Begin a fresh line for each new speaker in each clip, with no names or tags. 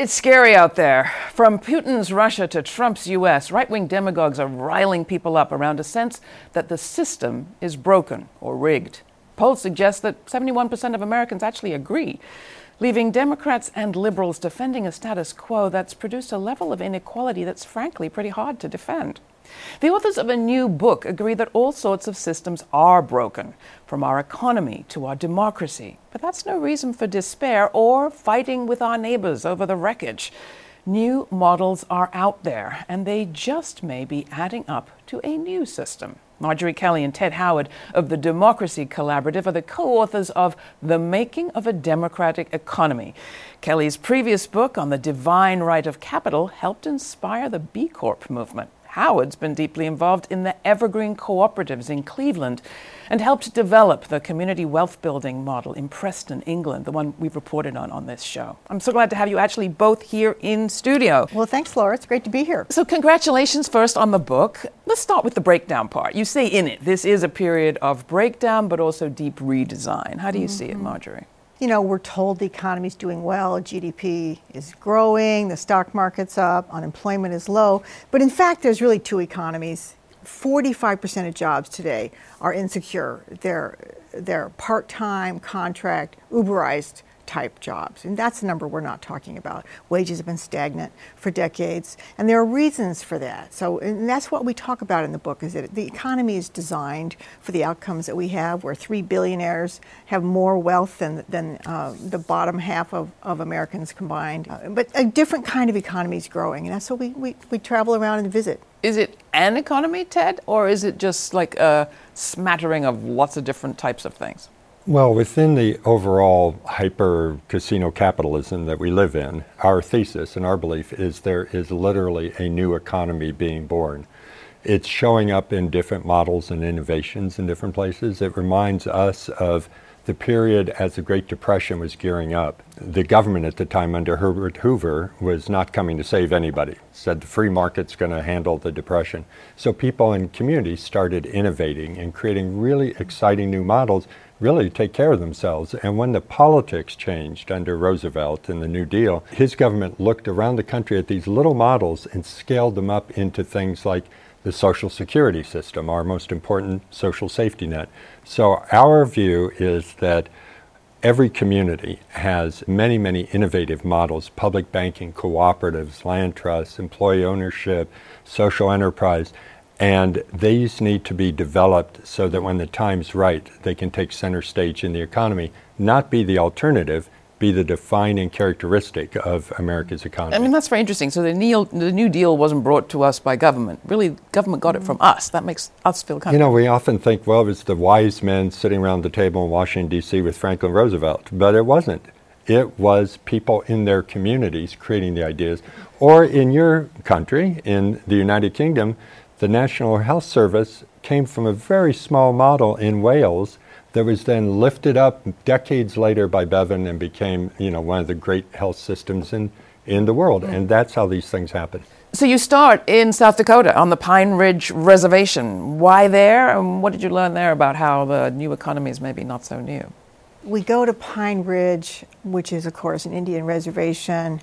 It's scary out there. From Putin's Russia to Trump's US, right wing demagogues are riling people up around a sense that the system is broken or rigged. Polls suggest that 71% of Americans actually agree, leaving Democrats and liberals defending a status quo that's produced a level of inequality that's frankly pretty hard to defend. The authors of a new book agree that all sorts of systems are broken, from our economy to our democracy. But that's no reason for despair or fighting with our neighbors over the wreckage. New models are out there, and they just may be adding up to a new system. Marjorie Kelly and Ted Howard of the Democracy Collaborative are the co authors of The Making of a Democratic Economy. Kelly's previous book on the divine right of capital helped inspire the B Corp movement. Howard's been deeply involved in the Evergreen Cooperatives in Cleveland and helped develop the community wealth building model in Preston, England, the one we've reported on on this show. I'm so glad to have you actually both here in studio.
Well, thanks, Laura. It's great to be here.
So, congratulations first on the book. Let's start with the breakdown part. You say in it, this is a period of breakdown, but also deep redesign. How do you mm-hmm. see it, Marjorie?
You know, we're told the economy's doing well, GDP is growing, the stock market's up, unemployment is low. But in fact, there's really two economies. 45% of jobs today are insecure. They're, they're part time, contract, Uberized type jobs. And that's the number we're not talking about. Wages have been stagnant for decades, and there are reasons for that. So, and that's what we talk about in the book is that the economy is designed for the outcomes that we have, where three billionaires have more wealth than, than uh, the bottom half of, of Americans combined. Uh, but a different kind of economy is growing, and that's what we, we, we travel around and visit.
Is it an economy, Ted, or is it just like a smattering of lots of different types of things?
Well, within the overall hyper casino capitalism that we live in, our thesis and our belief is there is literally a new economy being born. It's showing up in different models and innovations in different places. It reminds us of the period as the Great Depression was gearing up. The government at the time under Herbert Hoover was not coming to save anybody. Said the free market's going to handle the depression. So people in communities started innovating and creating really exciting new models really take care of themselves. And when the politics changed under Roosevelt and the New Deal, his government looked around the country at these little models and scaled them up into things like the Social Security system, our most important social safety net. So, our view is that every community has many, many innovative models public banking, cooperatives, land trusts, employee ownership, social enterprise and these need to be developed so that when the time's right, they can take center stage in the economy, not be the alternative, be the defining characteristic of America's economy.
I mean, that's very interesting. So the New, the New Deal wasn't brought to us by government. Really, government got it from us. That makes us feel kind
You know, we often think, well, it was the wise men sitting around the table in Washington, D.C. with Franklin Roosevelt, but it wasn't. It was people in their communities creating the ideas. Or in your country, in the United Kingdom, the National Health Service came from a very small model in Wales that was then lifted up decades later by Bevan and became, you know, one of the great health systems in, in the world. Mm. And that's how these things happen.
So you start in South Dakota on the Pine Ridge Reservation. Why there? And what did you learn there about how the new economy is maybe not so new?
We go to Pine Ridge, which is, of course, an Indian reservation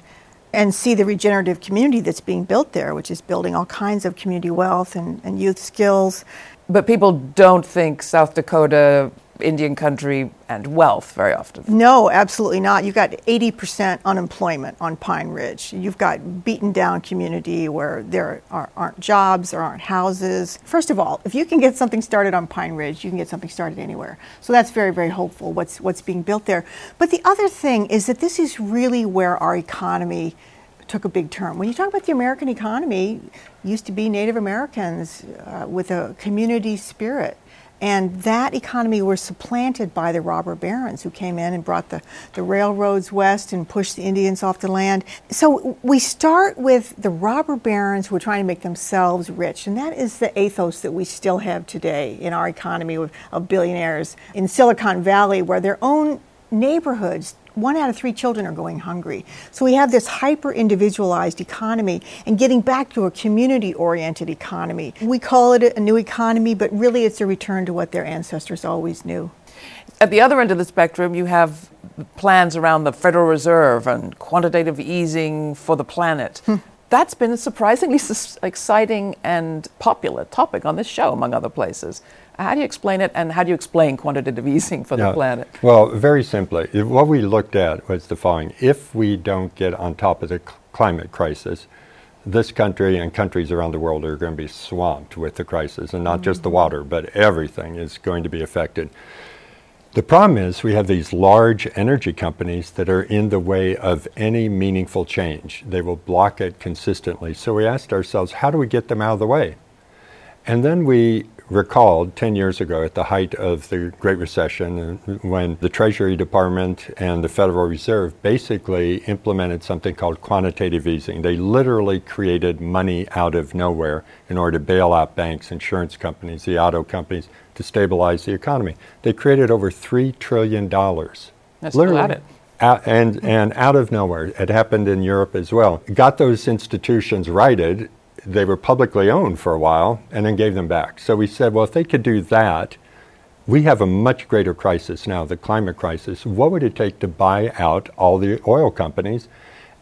and see the regenerative community that's being built there, which is building all kinds of community wealth and, and youth skills.
But people don't think South Dakota Indian country and wealth very often.
No, absolutely not. You've got 80% unemployment on Pine Ridge. You've got beaten down community where there are, not jobs, there aren't houses. First of all, if you can get something started on Pine Ridge, you can get something started anywhere. So that's very, very hopeful what's, what's being built there. But the other thing is that this is really where our economy took a big turn. When you talk about the American economy, used to be Native Americans uh, with a community spirit And that economy was supplanted by the robber barons who came in and brought the, the railroads west and pushed the Indians off the land. So we start with the robber barons who are trying to make themselves rich. And that is the ethos that we still have today in our economy of, of billionaires in Silicon Valley, where their own neighborhoods one out of three children are going hungry. So we have this hyper individualized economy and getting back to a community oriented economy. We call it a new economy, but really it's a return to what their ancestors always knew.
At the other end of the spectrum, you have plans around the Federal Reserve and quantitative easing for the planet. Hmm. That's been a surprisingly exciting and popular topic on this show, among other places. How do you explain it, and how do you explain quantitative easing for yeah. the planet?
Well, very simply, what we looked at was the following: if we don't get on top of the cl- climate crisis, this country and countries around the world are going to be swamped with the crisis, and not mm-hmm. just the mm-hmm. water, but everything is going to be affected. The problem is we have these large energy companies that are in the way of any meaningful change. They will block it consistently. So we asked ourselves, how do we get them out of the way? And then we recalled 10 years ago at the height of the Great Recession uh, when the Treasury Department and the Federal Reserve basically implemented something called quantitative easing. They literally created money out of nowhere in order to bail out banks, insurance companies, the auto companies to stabilize the economy. They created over $3 trillion.
That's literally.
Out, and, and out of nowhere. It happened in Europe as well. Got those institutions righted they were publicly owned for a while and then gave them back. So we said, well, if they could do that, we have a much greater crisis now, the climate crisis. What would it take to buy out all the oil companies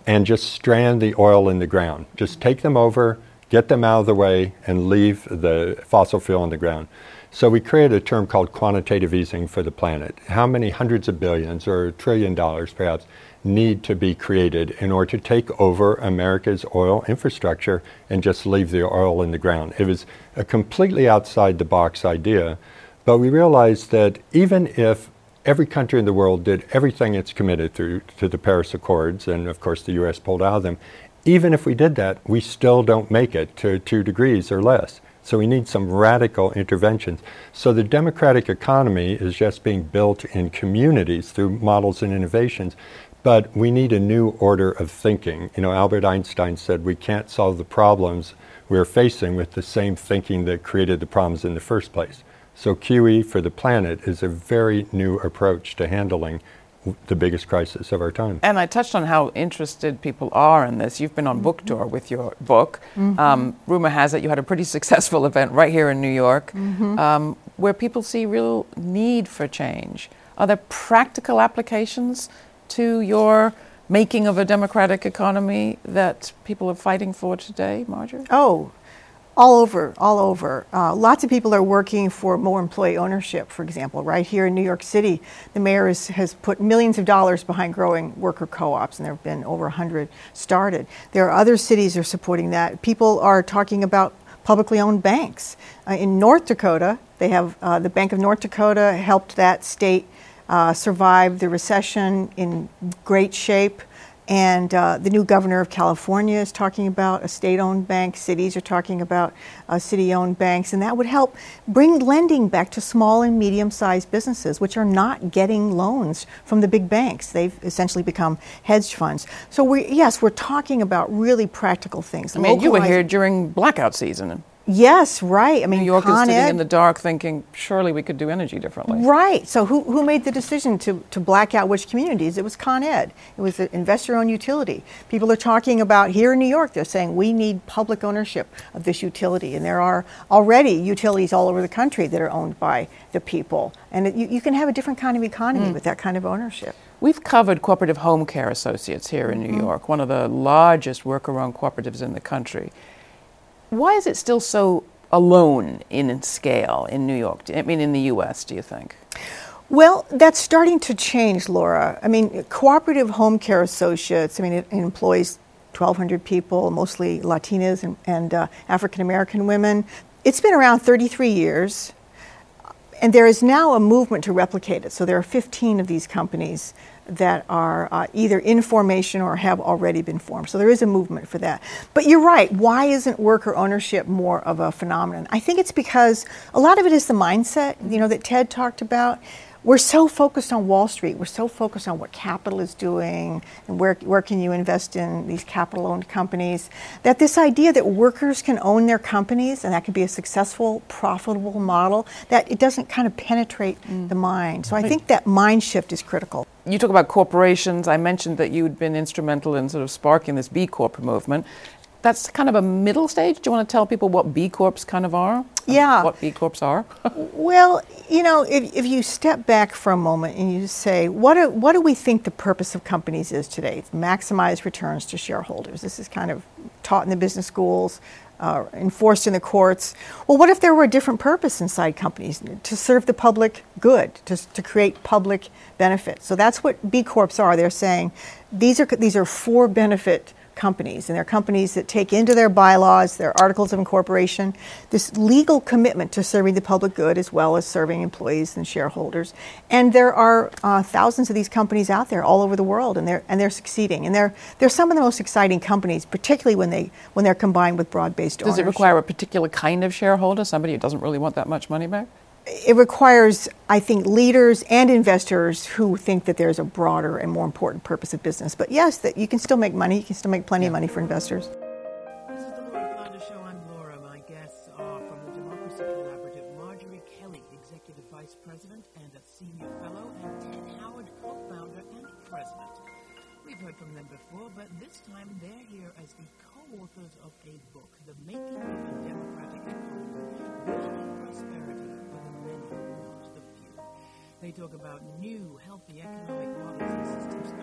and just strand the oil in the ground? Just take them over, get them out of the way, and leave the fossil fuel in the ground. So we created a term called quantitative easing for the planet. How many hundreds of billions or a trillion dollars perhaps need to be created in order to take over America's oil infrastructure and just leave the oil in the ground. It was a completely outside the box idea, but we realized that even if every country in the world did everything it's committed to, to the Paris Accords, and of course the US pulled out of them, even if we did that, we still don't make it to two degrees or less. So we need some radical interventions. So the democratic economy is just being built in communities through models and innovations. But we need a new order of thinking. You know, Albert Einstein said we can't solve the problems we're facing with the same thinking that created the problems in the first place. So QE for the planet is a very new approach to handling the biggest crisis of our time.
And I touched on how interested people are in this. You've been on book tour with your book. Mm-hmm. Um, rumor has it you had a pretty successful event right here in New York mm-hmm. um, where people see real need for change. Are there practical applications to your making of a democratic economy that people are fighting for today, Marjorie?
Oh, all over, all over. Uh, lots of people are working for more employee ownership, for example. Right here in New York City, the mayor is, has put millions of dollars behind growing worker co ops, and there have been over 100 started. There are other cities are supporting that. People are talking about publicly owned banks. Uh, in North Dakota, they have uh, the Bank of North Dakota helped that state uh, survive the recession in great shape. And uh, the new governor of California is talking about a state owned bank. Cities are talking about uh, city owned banks. And that would help bring lending back to small and medium sized businesses, which are not getting loans from the big banks. They've essentially become hedge funds. So, we, yes, we're talking about really practical things.
I mean, you were here during blackout season.
Yes, right. I mean,
New York is sitting Ed, in the dark thinking, surely we could do energy differently.
Right. So, who, who made the decision to, to black out which communities? It was Con Ed. It was an investor owned utility. People are talking about here in New York, they're saying we need public ownership of this utility. And there are already utilities all over the country that are owned by the people. And it, you, you, can have a different kind of economy mm. with that kind of ownership.
We've covered cooperative home care associates here in New mm-hmm. York, one of the largest worker owned cooperatives in the country. Why is it still so alone in scale in New York? I mean, in the U.S., do you think?
Well, that's starting to change, Laura. I mean, cooperative home care associates, I mean, it, employs 1,200 people, mostly Latinas and, and uh, African American women. It's been around 33 years. and there is now a movement to replicate it. So there are 15 of these companies that are uh, either in formation or have already been formed. So there is a movement for that. But you're right. Why isn't worker ownership more of a phenomenon? I think it's because a lot of it is the mindset, you know, that Ted talked about we're so focused on Wall Street. We're so focused on what capital is doing and where, where can you invest in these capital owned companies that this idea that workers can own their companies and that can be a successful, profitable model, that it doesn't kind of penetrate mm. the mind. So I think that mind shift is critical.
You talk about corporations. I mentioned that you'd been instrumental in sort of sparking this B Corp movement that's kind of a middle stage. Do you want to tell people what B Corps kind of are?
Um, yeah.
What B Corps are?
well, you know, if, if you step back for a moment and you say, what do, what do we think the purpose of companies is today? It's maximize returns to shareholders. This is kind of taught in the business schools, uh, enforced in the courts. Well, what if there were a different purpose inside companies to serve the public good, to, to create public benefit? So that's what B Corps are. They're saying these are, these are for benefit companies, and they're companies that take into their bylaws, their articles of incorporation, this legal commitment to serving the public good as well as serving employees and shareholders. And there are uh, thousands of these companies out there all over the world, and they're and they're succeeding. And they're they're some of the most exciting companies, particularly when they when they're combined with broad-based.
Does
ownership.
it require a particular kind of shareholder, somebody who doesn't really want that much money back?
It requires, I think, leaders and investors who think that there's a broader and more important purpose of business. But yes, that you can still make money. You can still make plenty of money for investors.
Talk about new, healthy economic models and systems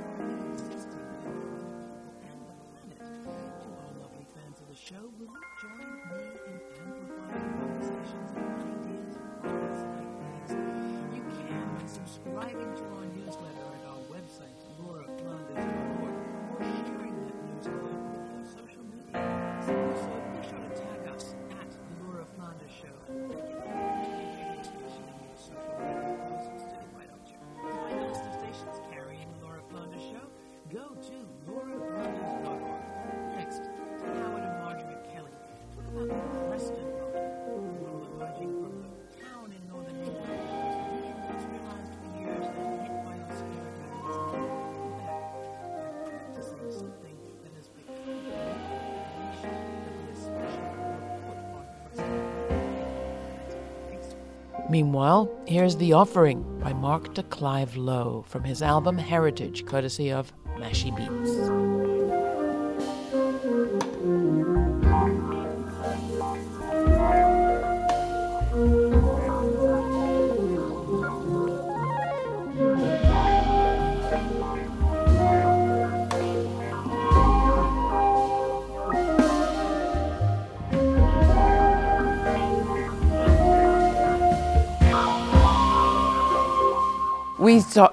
Meanwhile, here's The Offering by Mark de Clive Lowe from his album Heritage, courtesy of Mashie Beats.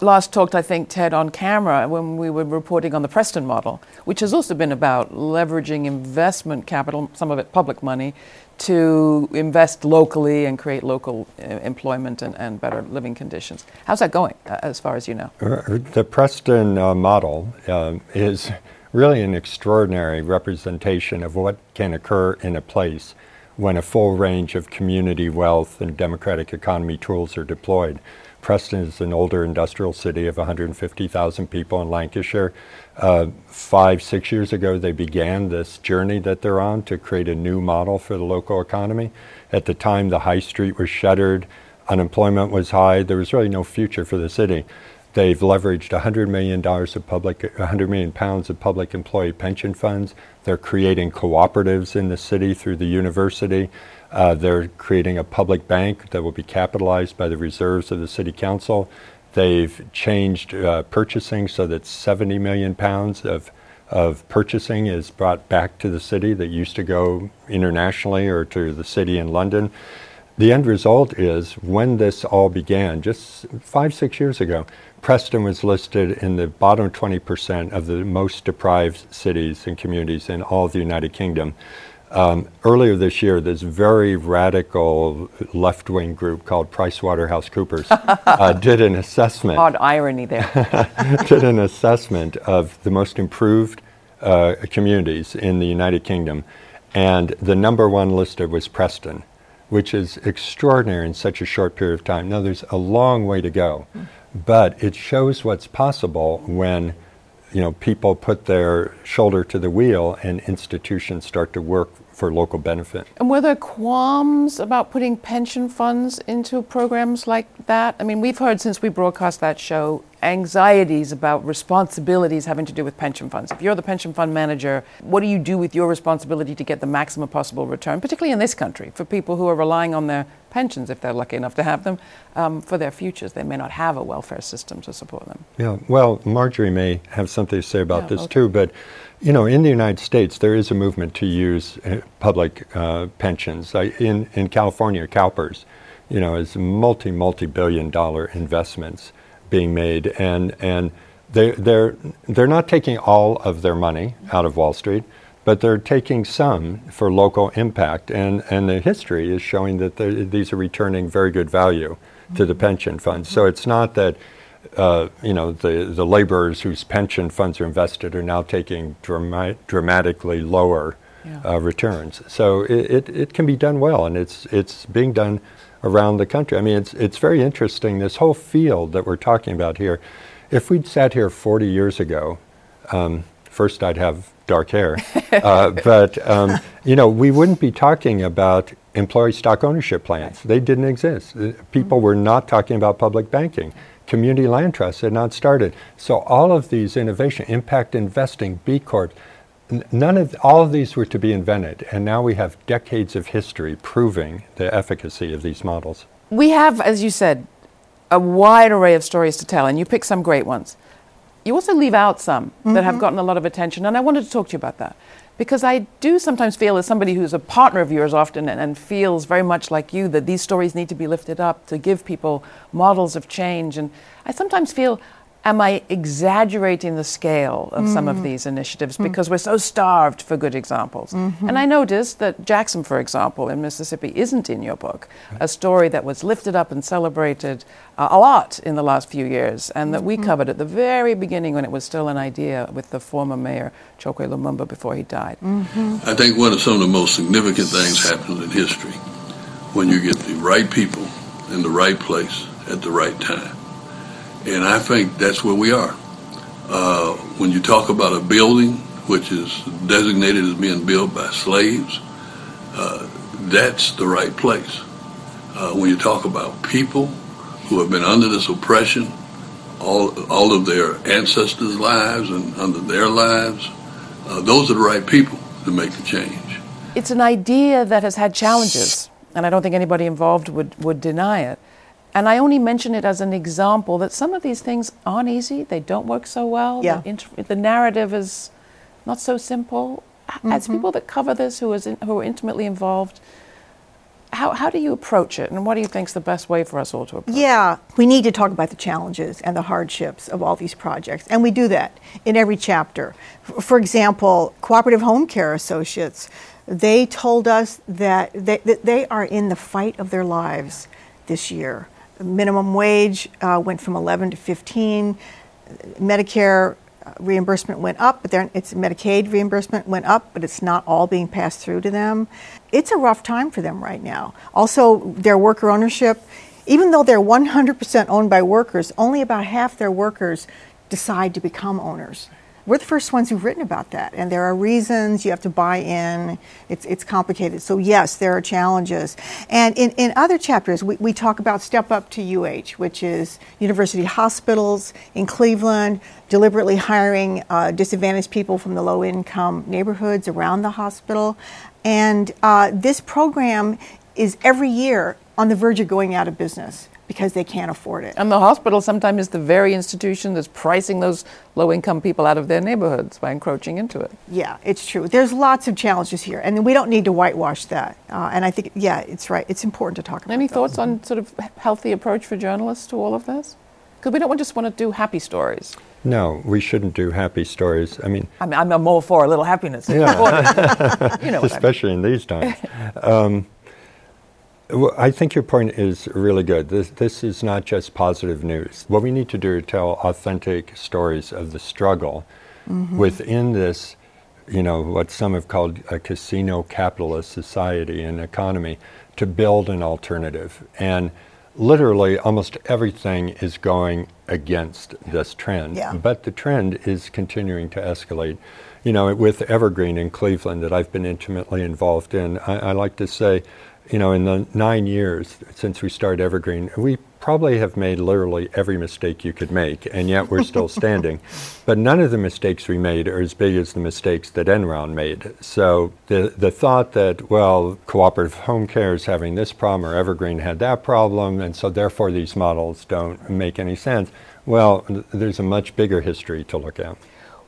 Last talked, I think, Ted, on camera when we were reporting on the Preston model, which has also been about leveraging investment capital, some of it public money, to invest locally and create local uh, employment and, and, better living conditions. How's that going, uh, as far as you know?
Uh, the Preston uh, model uh, is really an extraordinary representation of what can occur in a place when a full range of community wealth and democratic economy tools are deployed. Preston is an older industrial city of 150,000 people in Lancashire. Uh, five, six years ago, they began this journey that they're on to create a new model for the local economy. At the time, the high street was shuttered, unemployment was high, there was really no future for the city. They've leveraged $100 million of public, 100 million pounds of public employee pension funds. They're creating cooperatives in the city through the university. Uh, they're creating a public bank that will be capitalized by the reserves of the city council. They've changed uh, purchasing so that 70 million pounds of of purchasing is brought back to the city that used to go internationally or to the city in London. The end result is when this all began, just five, six years ago, Preston was listed in the bottom 20% of the most deprived cities and communities in all of the United Kingdom. Um, earlier this year, this very radical left wing group called PricewaterhouseCoopers uh, did an assessment.
Odd irony there.
did an assessment of the most improved uh, communities in the United Kingdom, and the number one listed was Preston, which is extraordinary in such a short period of time. Now, there's a long way to go, but it shows what's possible when you know, people put their shoulder to the wheel and institutions start to work for local benefit.
And were there qualms about putting pension funds into programs like that? I mean, we've heard since we broadcast that show anxieties about responsibilities having to do with pension funds. If you're the pension fund manager, what do you do with your responsibility to get the maximum possible return, particularly in this country, for people who are relying on their pensions, if they're lucky enough to have them, um, for their futures? They may not have a welfare system to support them.
Yeah, well, Marjorie may have something to say about
Yeah,
this
okay.
too, but you know, in the United States, there is a movement to use uh, public uh, pensions. In in California, CalPERS, you know, is multi multi billion dollar investments being made, and and they they're they're not taking all of their money out of Wall Street, but they're taking some for local impact, and and the history is showing that these are returning very good value to the pension funds. So it's not that uh, you know, the, the laborers whose pension funds are invested are now taking drama- dramatically lower
Yeah.
uh, returns. So it, it, it can be done well, and it's, it's being done around the country. I mean, it's, it's very interesting, this whole field that we're talking about here. If we'd sat here 40 years ago, um, first I'd have dark hair, uh, but um, you know, we wouldn't be talking about employee stock ownership plans. They didn't exist. Uh, People were not talking about public banking. Community land trusts had not started. So all of these innovation, impact investing, B Corp, none of all of these were to be invented, and now we have decades of history proving the efficacy of these models.
We have, as you said, a wide array of stories to tell, and you pick some great ones. You also leave out some that have mm-hmm. gotten a lot of attention, and I wanted to talk to you about that. Because I do sometimes feel, as somebody who's a partner of yours often and, and feels very much like you, that these stories need to be lifted up to give people models of change. And I sometimes feel, am I exaggerating the scale of some of mm. these initiatives? Mm. Because we're so starved for good examples? Mm-hmm. And I noticed that Jackson, for example, in Mississippi, isn't in your book, a story that was lifted up and celebrated uh, a lot in the last few years, and that we mm-hmm. covered at the very beginning when it was still an idea with the former mayor, Chokwe Lumumba, before he died. Mm-hmm.
I think one of some of the most significant things happens in history when you get the right people in the right place at the right time. And I think that's where we are. Uh, when you talk about a building which is designated as being built by slaves, uh, that's the right place. Uh, when you talk about people who have been under this oppression all, all of their ancestors' lives and under their lives, uh, those are the right people to make the change.
It's an idea that has had challenges, and I don't think anybody involved would, would deny it. And I only mention it as an example that some of these things aren't easy, they don't work so well.
Yeah.
The, int- the narrative is not so simple. As mm-hmm. people that cover this, who, is in, who are intimately involved, how, how do you approach it, and what do you think is the best way for us all to approach it?
Yeah, we need to talk about the challenges and the hardships of all these projects, and we do that in every chapter. For example, Cooperative Home Care Associates, they told us that they, that they are in the fight of their lives this year. Minimum wage uh, went from 11 to 15. Medicare uh, reimbursement went up, but then it's Medicaid reimbursement went up, but it's not all being passed through to them. It's a rough time for them right now. Also, their worker ownership, even though they're 100% owned by workers, only about half their workers decide to become owners. We're the first ones who've written about that, and there are reasons you have to buy in. It's, it's complicated. So, yes, there are challenges. And in, in other chapters, we, we talk about Step Up to UH, which is university hospitals in Cleveland, deliberately hiring uh, disadvantaged people from the low income neighborhoods around the hospital. And uh, this program is every year on the verge of going out of business because they can't afford it.
And the hospital sometimes is the very institution that's pricing those low income people out of their neighborhoods by encroaching into it.
Yeah, it's true. There's lots of challenges here, and we don't need to whitewash that. Uh, and I think, yeah, it's right. It's important to talk about.
Any
those.
thoughts on sort of healthy approach for journalists to all of this? Because we don't just want to do happy stories.
No, we shouldn't do happy stories. I mean,
I'm, I'm, I'm all for a little happiness.
Yeah.
you know, what I mean.
especially in these times. Um, well, I think your point is really good. This, this is not just positive news. What we need to do is tell authentic stories of the struggle mm-hmm. within this, you know, what some have called a casino capitalist society and economy, to build an alternative. And literally, almost everything is going against this trend.
Yeah.
But the trend is continuing to escalate. You know, with Evergreen in Cleveland that I've been intimately involved in, I, I like to say, you know, in the nine years since we started Evergreen, we probably have made literally every mistake you could make, and yet we're still standing. But none of the mistakes we made are as big as the mistakes that Enron made. So the the thought that well, cooperative home care is having this problem, or Evergreen had that problem, and so therefore these models don't make any sense. Well, there's a much bigger history to look at.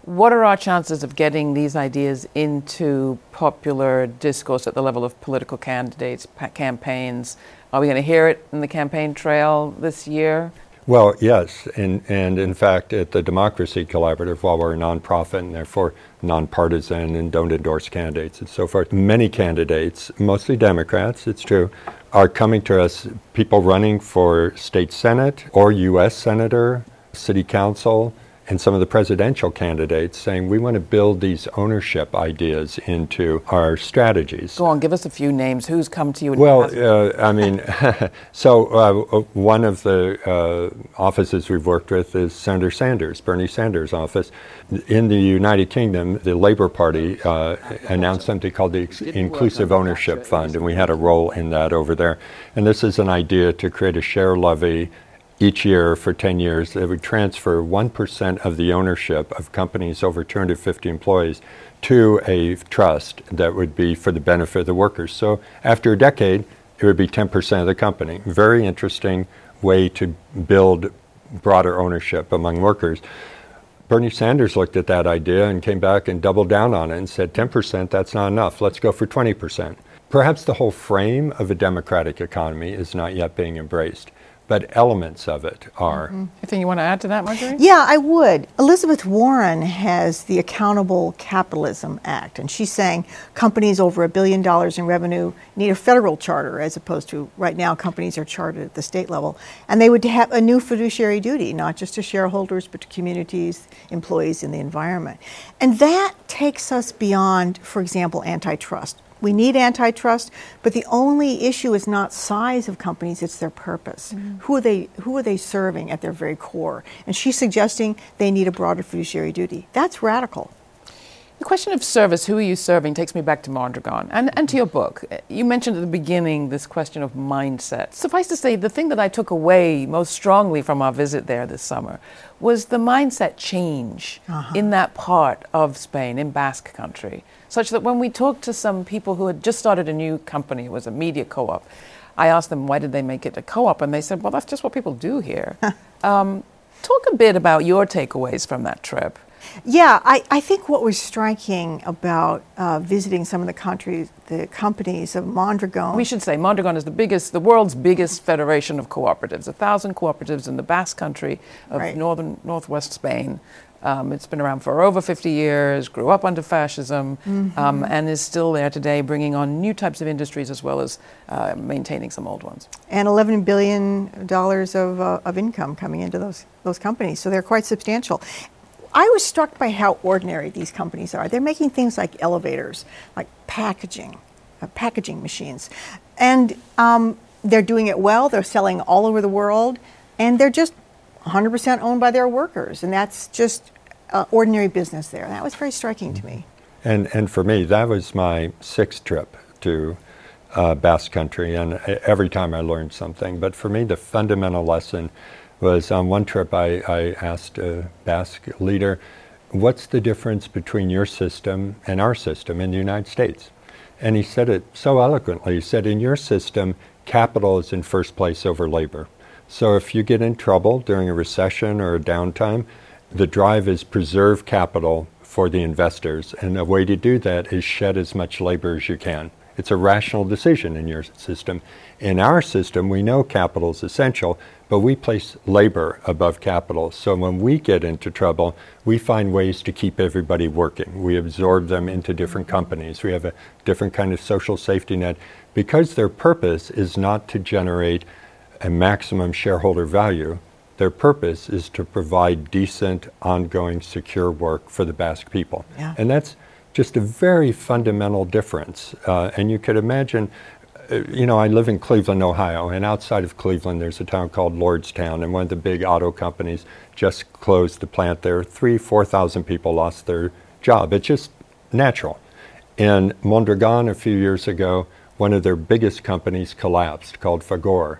What are our chances of getting these ideas into popular discourse at the level of political candidates, pa- campaigns? Are we going to hear it in the campaign trail this year?
Well, yes, and, and in fact, at the Democracy Collaborative, while we're a nonprofit and therefore nonpartisan and don't endorse candidates and so forth, many candidates, mostly Democrats, it's true, are coming to us, people running for state senate or U.S. senator, city council, and some of the presidential candidates saying we want to build these ownership ideas into our strategies.
Go on, give us a few names. Who's come to you? and
Well, uh, I mean, so uh, one of the uh, offices we've worked with is Senator Sanders, Bernie Sanders' office. In the United Kingdom, the Labour Party uh, announced something called the Ex- Inclusive Ownership Fund, and we had a role in that over there. And this is an idea to create a share levy each year for 10 years that would transfer 1% of the ownership of companies over 250 employees to a trust that would be for the benefit of the workers. So after a decade, it would be 10% of the company. Very interesting way to build broader ownership among workers. Bernie Sanders looked at that idea and came back and doubled down on it and said 10%, that's not enough. Let's go for 20%. Perhaps the whole frame of a democratic economy is not yet being embraced, but elements of it are. Mm-hmm.
Anything you want to add to that, Marjorie?
Yeah, I would. Elizabeth Warren has the Accountable Capitalism Act, and she's saying companies over a billion dollars in revenue need a federal charter as opposed to right now companies are chartered at the state level. And they would have a new fiduciary duty, not just to shareholders, but to communities, employees, and the environment. And that takes us beyond, for example, antitrust. We need antitrust, but the only issue is not size of companies, it's their purpose. Mm-hmm. Who are they who are they serving at their very core? And she's suggesting they need a broader fiduciary duty. That's radical.
The question of service, who are you serving, takes me back to Mondragon and, and to your book. You mentioned at the beginning this question of mindset. Suffice to say, the thing that I took away most strongly from our visit there this summer was the mindset change in that part of Spain, in Basque country, such that when we talked to some people who had just started a new company, it was a media co op, I asked them why did they make it a co op, and they said, well, that's just what people do here. um, talk a bit about your takeaways from that trip.
Yeah, I, I think what was striking about uh, visiting some of the countries, the companies of Mondragon.
We should say Mondragon is the biggest, the world's biggest federation of cooperatives. A thousand cooperatives in the Basque Country of
Right.
northern northwest Spain. Um, it's been around for over 50 years. Grew up under fascism, um, and is still there today, bringing on new types of industries as well as uh, maintaining some old ones.
and $11 billion of, uh, of income coming into those, those companies. So they're quite substantial. I was struck by how ordinary these companies are. They're making things like elevators, like packaging, uh, packaging machines. And um, they're doing it well, they're selling all over the world, and they're just 100% owned by their workers. And that's just uh, ordinary business there. That was very striking to me.
And, and for me, that was my sixth trip to uh, Basque Country, and e- every time I learned something. But for me, the fundamental lesson was on one trip I, I asked a Basque leader, What's the difference between your system and our system in the United States? And he said it so eloquently. He said, In your system, capital is in first place over labor. So if you get in trouble during a recession or a downtime, the drive is preserve capital for the investors. And a way to do that is shed as much labor as you can. It's a rational decision in your system. In our system, we know capital is essential, but we place labor above capital. So when we get into trouble, we find ways to keep everybody working. We absorb them into different mm-hmm. companies. We have a different kind of social safety net because their purpose is not to generate a maximum shareholder value. Their purpose is to provide decent, ongoing, secure work for the Basque people.
Yeah.
And that's just a very fundamental difference. Uh, and you could imagine, uh, you know, I live in Cleveland, Ohio, and outside of Cleveland, there's a town called Lordstown, and one of the big auto companies just closed the plant there. Three, 4,000 people lost their job. It's just natural. In Mondragon, a few years ago, one of their biggest companies collapsed called Fagor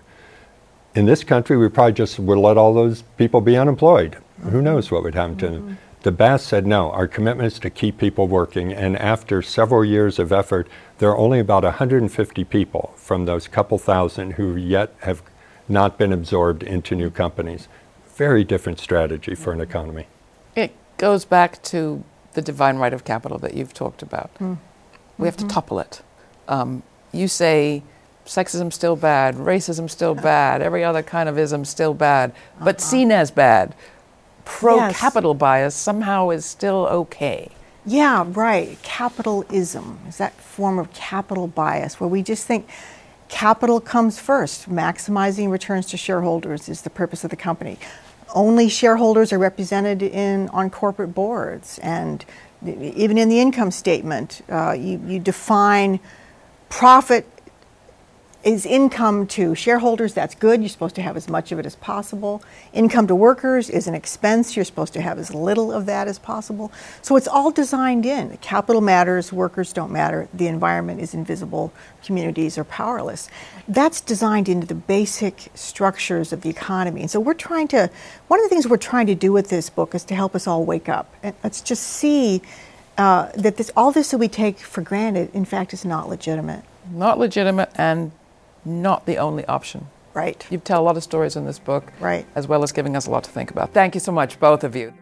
in this country, we probably just would let all those people be unemployed. Mm-hmm. Who knows what would happen to them? The Basque said no, our commitment is to keep people working. And after several years of effort, there are only about 150 people from those couple thousand who yet have not been absorbed into new companies. Very different strategy for an economy.
It goes back to the divine right of capital that you've talked about. Mm. We have to mm-hmm. topple it. Um, you say sexism still bad, racism still bad, every other kind of ism still bad, but uh-huh. seen as bad. Pro capital yes. bias somehow is still okay.
Yeah, right. Capitalism is that form of capital bias where we just think capital comes first. Maximizing returns to shareholders is the purpose of the company. Only shareholders are represented in on corporate boards, and even in the income statement, uh, you, you define profit is income to shareholders, that's good. You're supposed to have as much of it as possible. Income to workers is an expense. You're supposed to have as little of that as possible. So it's all designed in. Capital matters, workers don't matter, the environment is invisible, communities are powerless. That's designed into the basic structures of the economy. And so we're trying to, one of the things we're trying to do with this book is to help us all wake up. And let's just see uh, that this, all this that we take for granted, in fact, is not legitimate.
Not legitimate and not the only option.
Right.
You tell a lot of stories in this book,
right.
as well as giving us a lot to think about. Thank you so much, both of you.